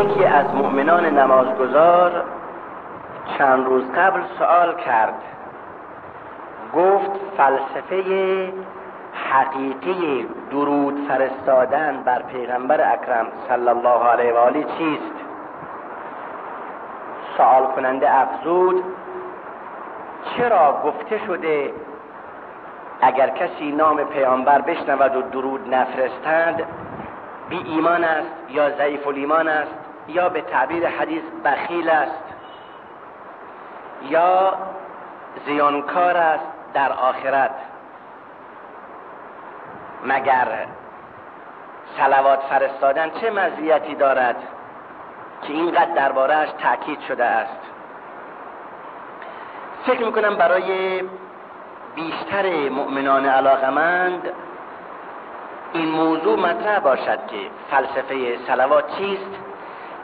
یکی از مؤمنان نمازگزار چند روز قبل سوال کرد. گفت فلسفه حقیقی درود فرستادن بر پیغمبر اکرم صلی الله علیه و آله چیست؟ سوال کننده افزود چرا گفته شده اگر کسی نام پیامبر بشنود و درود نفرستند بی ایمان است یا ضعیف ایمان است؟ یا به تعبیر حدیث بخیل است یا زیانکار است در آخرت. مگر سلوات فرستادن چه مزیتی دارد که اینقدر دربارهش تاکید شده است؟ فکر می‌کنم برای بیشتر مؤمنان علاقمند این موضوع مطرح باشد که فلسفه سلوات چیست؟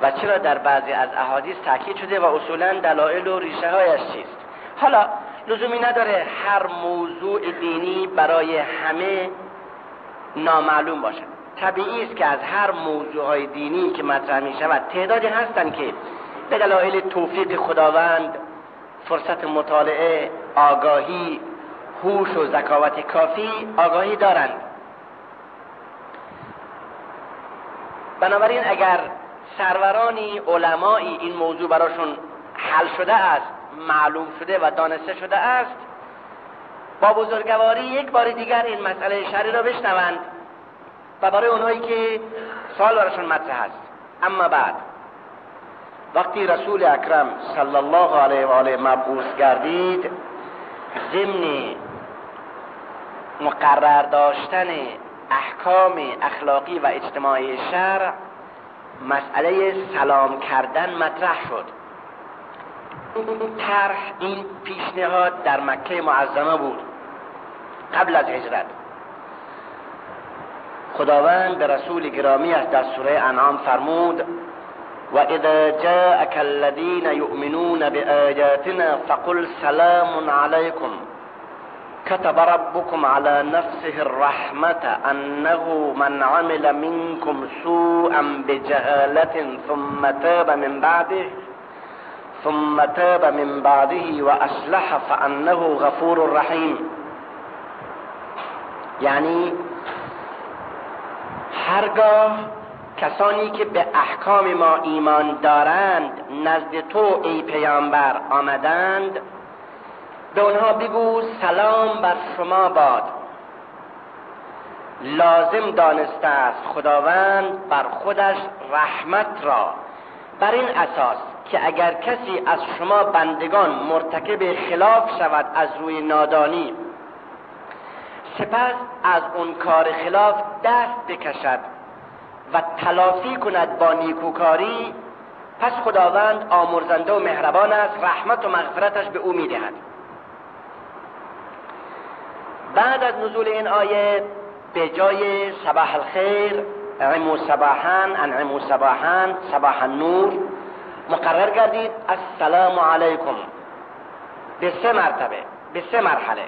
و چرا در بعضی از احادیث تاکید شده و اصولا دلایل و ریشه هایش چیست؟ حالا لزومی نداره هر موضوع دینی برای همه نامعلوم باشد طبیعی است که از هر موضوع های دینی که مطرح می شود تعدادی هستند که به دلایل توفیق خداوند فرصت مطالعه آگاهی هوش و ذکاوت کافی آگاهی دارند. بنابراین اگر سرورانی علمایی این موضوع براشون حل شده است معلوم شده و دانسته شده است. با بزرگواری یک بار دیگر این مسئله شرعی را بشنوند و برای اونهایی که سوال براشون مطرح است. اما بعد وقتی رسول اکرم صلی الله علیه و آله مبعوث گردید ضمن مقرر داشتن احکام اخلاقی و اجتماعی شرع مسئله سلام کردن مطرح شد. این طرح این پیشنهاد در مکه معظمه بود. قبل از هجرت. خداوند به رسول گرامی در سوره انعام فرمود و اذا جاءك الذين يؤمنون بآياتنا فقل سلام عليكم كتب ربكم على نفسه الرحمة أنه من عمل منكم سوءا بجهالة ثم تاب من بعده ثم تاب من بعده وأصلح فأنه غفور رحيم. یعنی هرگاه کسانی که به احکام ما ایمان دارند نزد تو ای پیامبر آمدند به اونها بگو سلام بر شما باد. لازم دانسته است خداوند بر خودش رحمت را. بر این اساس که اگر کسی از شما بندگان مرتکب خلاف شود از روی نادانی سپس از اون کار خلاف دست بکشد و تلافی کند با نیکوکاری پس خداوند آمرزنده و مهربان است رحمت و مغفرتش به او می‌دهد. بعد از نزول این آیه به جای صباح الخیر عمو صباحن انعمو صباحن صباح النور مقرر گردید السلام علیکم. به سه مرتبه به سه مرحله.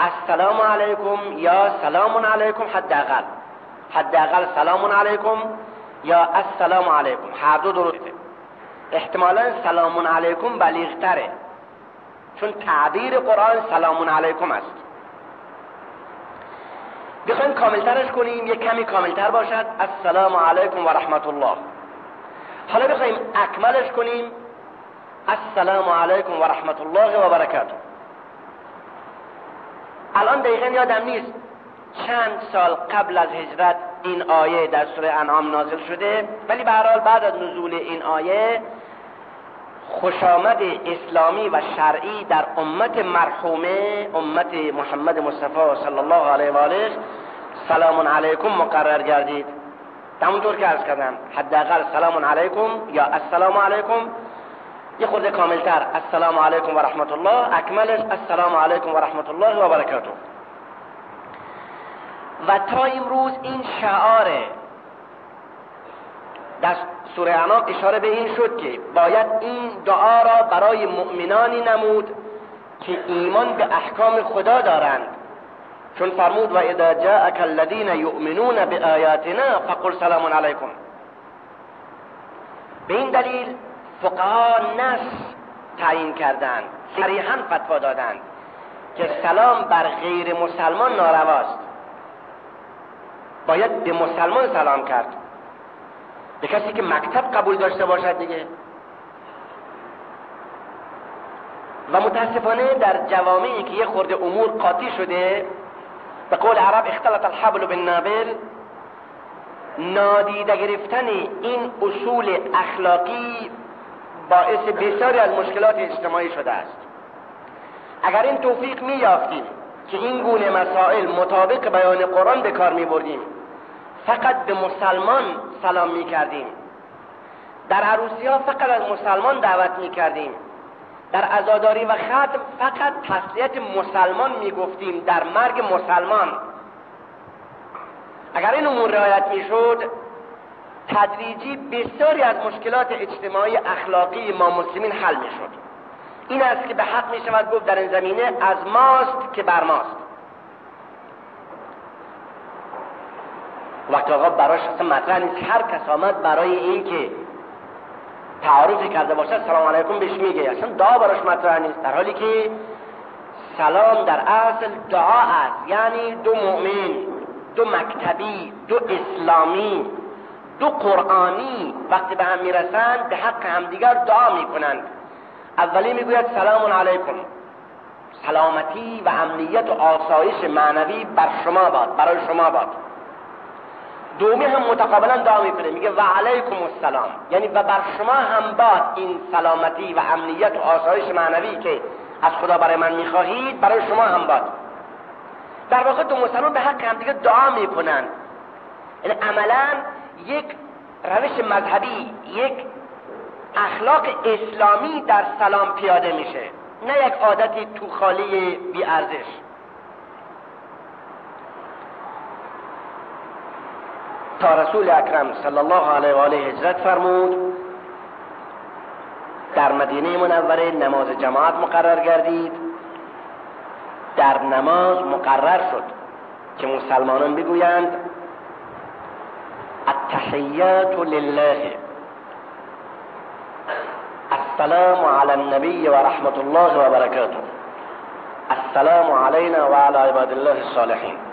السلام علیکم یا سلام علیکم حداقل. حداقل سلام علیکم یا السلام علیکم. هر دو درسته احتمالا سلام علیکم بلیغتره. چون تعبیر قرآن سلام علیکم است. بخوایم کاملترش کنیم. یک کمی کاملتر باشد. السلام علیکم و رحمت الله حالا بخوایم اکملش کنیم. السلام علیکم و رحمت الله و برکاته. الان دقیقا یادم نیست چند سال قبل از هجرت این آیه در سوره انعام نازل شده ولی به بعد از نزول این آیه خوشامد اسلامی و شرعی در امت مرحومه امت محمد مصطفی صلی الله علیه و آله. سلام علیکم مقرر گردید. همونطور که عرض کردم حداقل سلام علیکم یا السلام علیکم. یه خورده کاملتر السلام علیکم و رحمت الله. اکملش السلام علیکم و رحمت الله و برکاته. و تا امروز این شعاره در سوره انام اشاره به این شد که باید این دعا را برای مؤمنانی نمود که ایمان به احکام خدا دارند. چون فرمود و اذا جاءك الذين يؤمنون بآياتنا فقل سلام علیکم. به این دلیل فقها نس تعیین کردند صریحا فتوا دادند که سلام بر غیر مسلمان نارواست. باید به مسلمان سلام کرد. به کسی که مکتب قبول داشته باشد دیگه. و متاسفانه در جوامعی که یه خورده امور قاطی شده به قول عرب اختلط الحبل بالنابل نادیده گرفتن این اصول اخلاقی باعث بسیاری از مشکلات اجتماعی شده است. اگر این توفیق می یافتیم که این گونه مسائل مطابق بیان قرآن به کار می بردیم فقط به مسلمان سلام می کردیم در عروسی ها فقط از مسلمان دعوت می کردیم در ازاداری و ختم فقط تسلیت مسلمان می گفتیم در مرگ مسلمان. اگر این امور رعایت می شد تدریجی بسیاری از مشکلات اجتماعی اخلاقی ما مسلمین حل می شد این است که به حق می شود گفت در این زمینه از ماست که بر ماست. وقت آقا براش اصلا مطرح نیست. هر کس آمد برای این که تعارفی کرده باشد سلام علیکم بهش میگه. اصلا دعا براش مطرح نیست. در حالی که سلام در اصل دعا است. یعنی دو مؤمن دو مکتبی دو اسلامی دو قرآنی وقتی به هم می‌رسند به حق همدیگر دعا می‌کنند. اولی می‌گوید سلام علیکم. سلامتی و امنیت و آسایش معنوی بر شما باد برای شما باد. دومی هم متقابلا دعا می‌کنه. میگه و علیکم السلام. یعنی و بر شما هم باد این سلامتی و امنیت و آسایش معنوی که از خدا برای من می‌خواهید برای شما هم باد. در واقع دو مسلمان به حق هم دیگه دعا می‌کنن. یعنی عملا یک روش مذهبی یک اخلاق اسلامی در سلام پیاده میشه. نه یک عادتی تو خالی بی ارزش تا رسول اکرم صلی الله علیه و آله هجرت فرمود. در مدینه منوره نماز جماعت مقرر گردید. در نماز مقرر شد که مسلمانان بگویند التحیات لله. السلام على النبي ورحمة الله وبركاته السلام علينا وعلى عباد الله الصالحين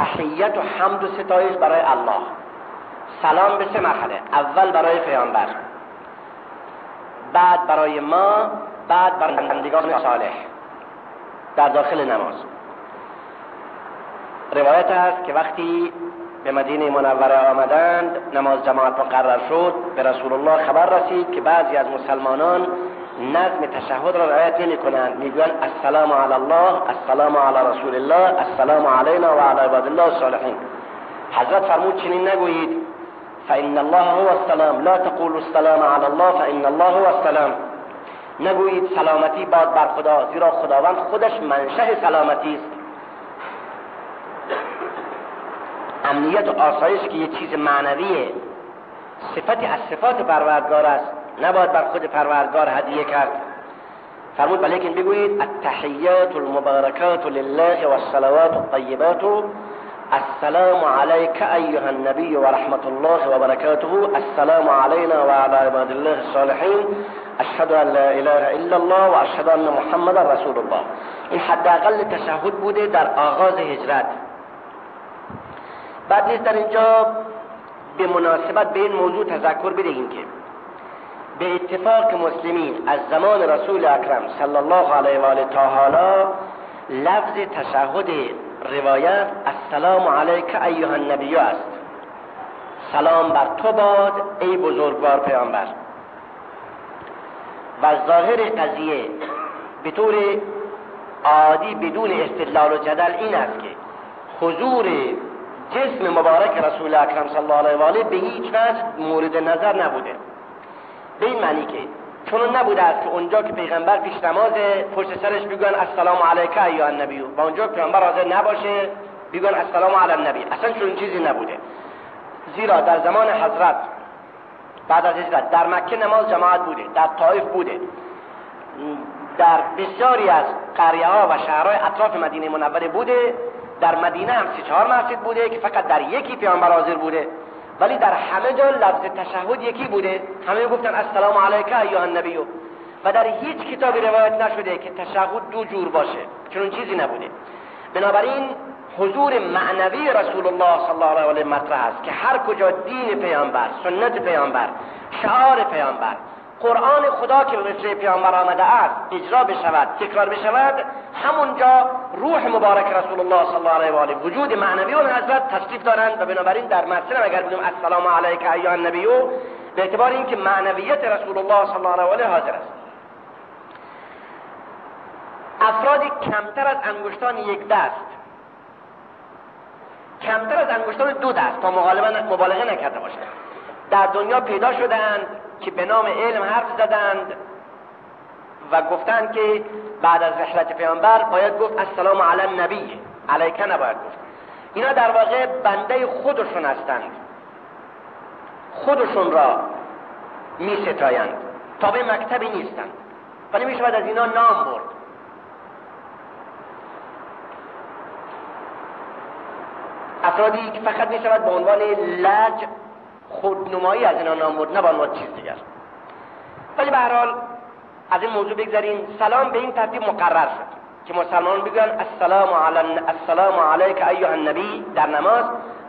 تحیت و حمد و ستایش برای الله. سلام به سه مرحله. اول برای پیامبر. بعد برای ما بعد برای بندگان صالح. در داخل نماز. روایت است که وقتی به مدینه منوره آمدند نماز جماعت مقرر شد به رسول الله خبر رسید که بعضی از مسلمانان نظم تشهد را رعایت نمی کنند می‌گویند السلام علی الله السلام علی رسول الله السلام علینا و علی عباد الله الصالحین. حضرت فرمود چنین نگویید. فان الله هو السلام. لا تقولوا السلام علی الله فان الله هو السلام. نگویید سلامتی باد بر خدا زیرا خداوند خودش منشه سلامتی است. امنیت و آسایش که یه چیز معنویه صفتی از صفات پروردگار است. نباید بر خود پروردگار هدیه کرد. فرمود بلیکن بگویید التحیات المبارکات لله و الصلوات الطیبات. السلام عليك أيها النبي ورحمة الله وبركاته السلام علينا وعلى عباد الله الصالحين أشهد أن لا إله إلا الله وأشهد أن محمد رسول الله. این حداقل تشهد بوده در آغاز هجرت. بعد نیست در اینجا به مناسبت به این موضوع تذکر بدهیم که به اتفاق مسلمین از زمان رسول اکرم صلی الله علیه و آله تا حالا لفظ تشهد روایت السلام علیک ایها النبی است. سلام بر تو باد ای بزرگوار پیامبر. و ظاهر قضیه به طور عادی بدون استدلال و جدل این است که حضور جسم مبارک رسول اکرم صلی الله علیه و آله به هیچ وجه مورد نظر نبوده. به این معنی که چون نبوده است که اونجا که پیغمبر پیش نماز پشت سرش بگن السلام علیک ایها النبی. و اونجا که پیغمبر حاضر نباشه بگن السلام علی النبی. اصلا چون چیزی نبوده. زیرا در زمان حضرت بعد از هجرت در مکه نماز جماعت بوده در طایف بوده. در بسیاری از قریه ها و شهرهای اطراف مدینه منوره بوده. در مدینه هم سی چهار مسجد بوده که فقط در یکی پیامبر حاضر بوده. ولی در همه جا لفظ تشهد یکی بوده. همه گفتن السلام علیک ایها النبی. و در هیچ کتابی روایت نشده که تشهد دو جور باشه. چون چیزی نبوده. بنابراین حضور معنوی رسول الله صلی الله علیه و مطرح است که هر کجا دین پیامبر سنت پیامبر شعار پیامبر قرآن خدا که به پیامبر آمده است اجرا بشود تکرار بشود همونجا روح مبارک رسول الله صلی الله علیه و آله وجود معنوی اون حضرت تشریف دارند و بنابراین در مسجد اگر بگیم السلام علیک ایها النبی به اعتبار اینکه معنویت رسول الله صلی الله علیه و آله حاضر است. افرادی کمتر از انگشتان یک دست کمتر از انگشتان دو دست تا مبالغه نکرده باشند. در دنیا پیدا شدند که به نام علم حرف زدند و گفتند که بعد از رحلت پیامبر باید گفت السلام علی النبی علیک نباید گفت. اینا در واقع بنده خودشون هستند. خودشون را می ستایند تابع مکتبی نیستند. ولی می شود از اینا نام برد. افرادی که فقط می شود به عنوان لج خودنمایی از اینا نام برد نه به عنوان چیز دیگر. ولی به حال از این موضوع بگذارین سلام به این ترتیب مقرر شد که مسلمان بگن السلام علی السلام علیک ایها النبی در نماز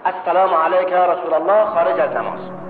السلام علیک یا رسول الله خارج از نماز.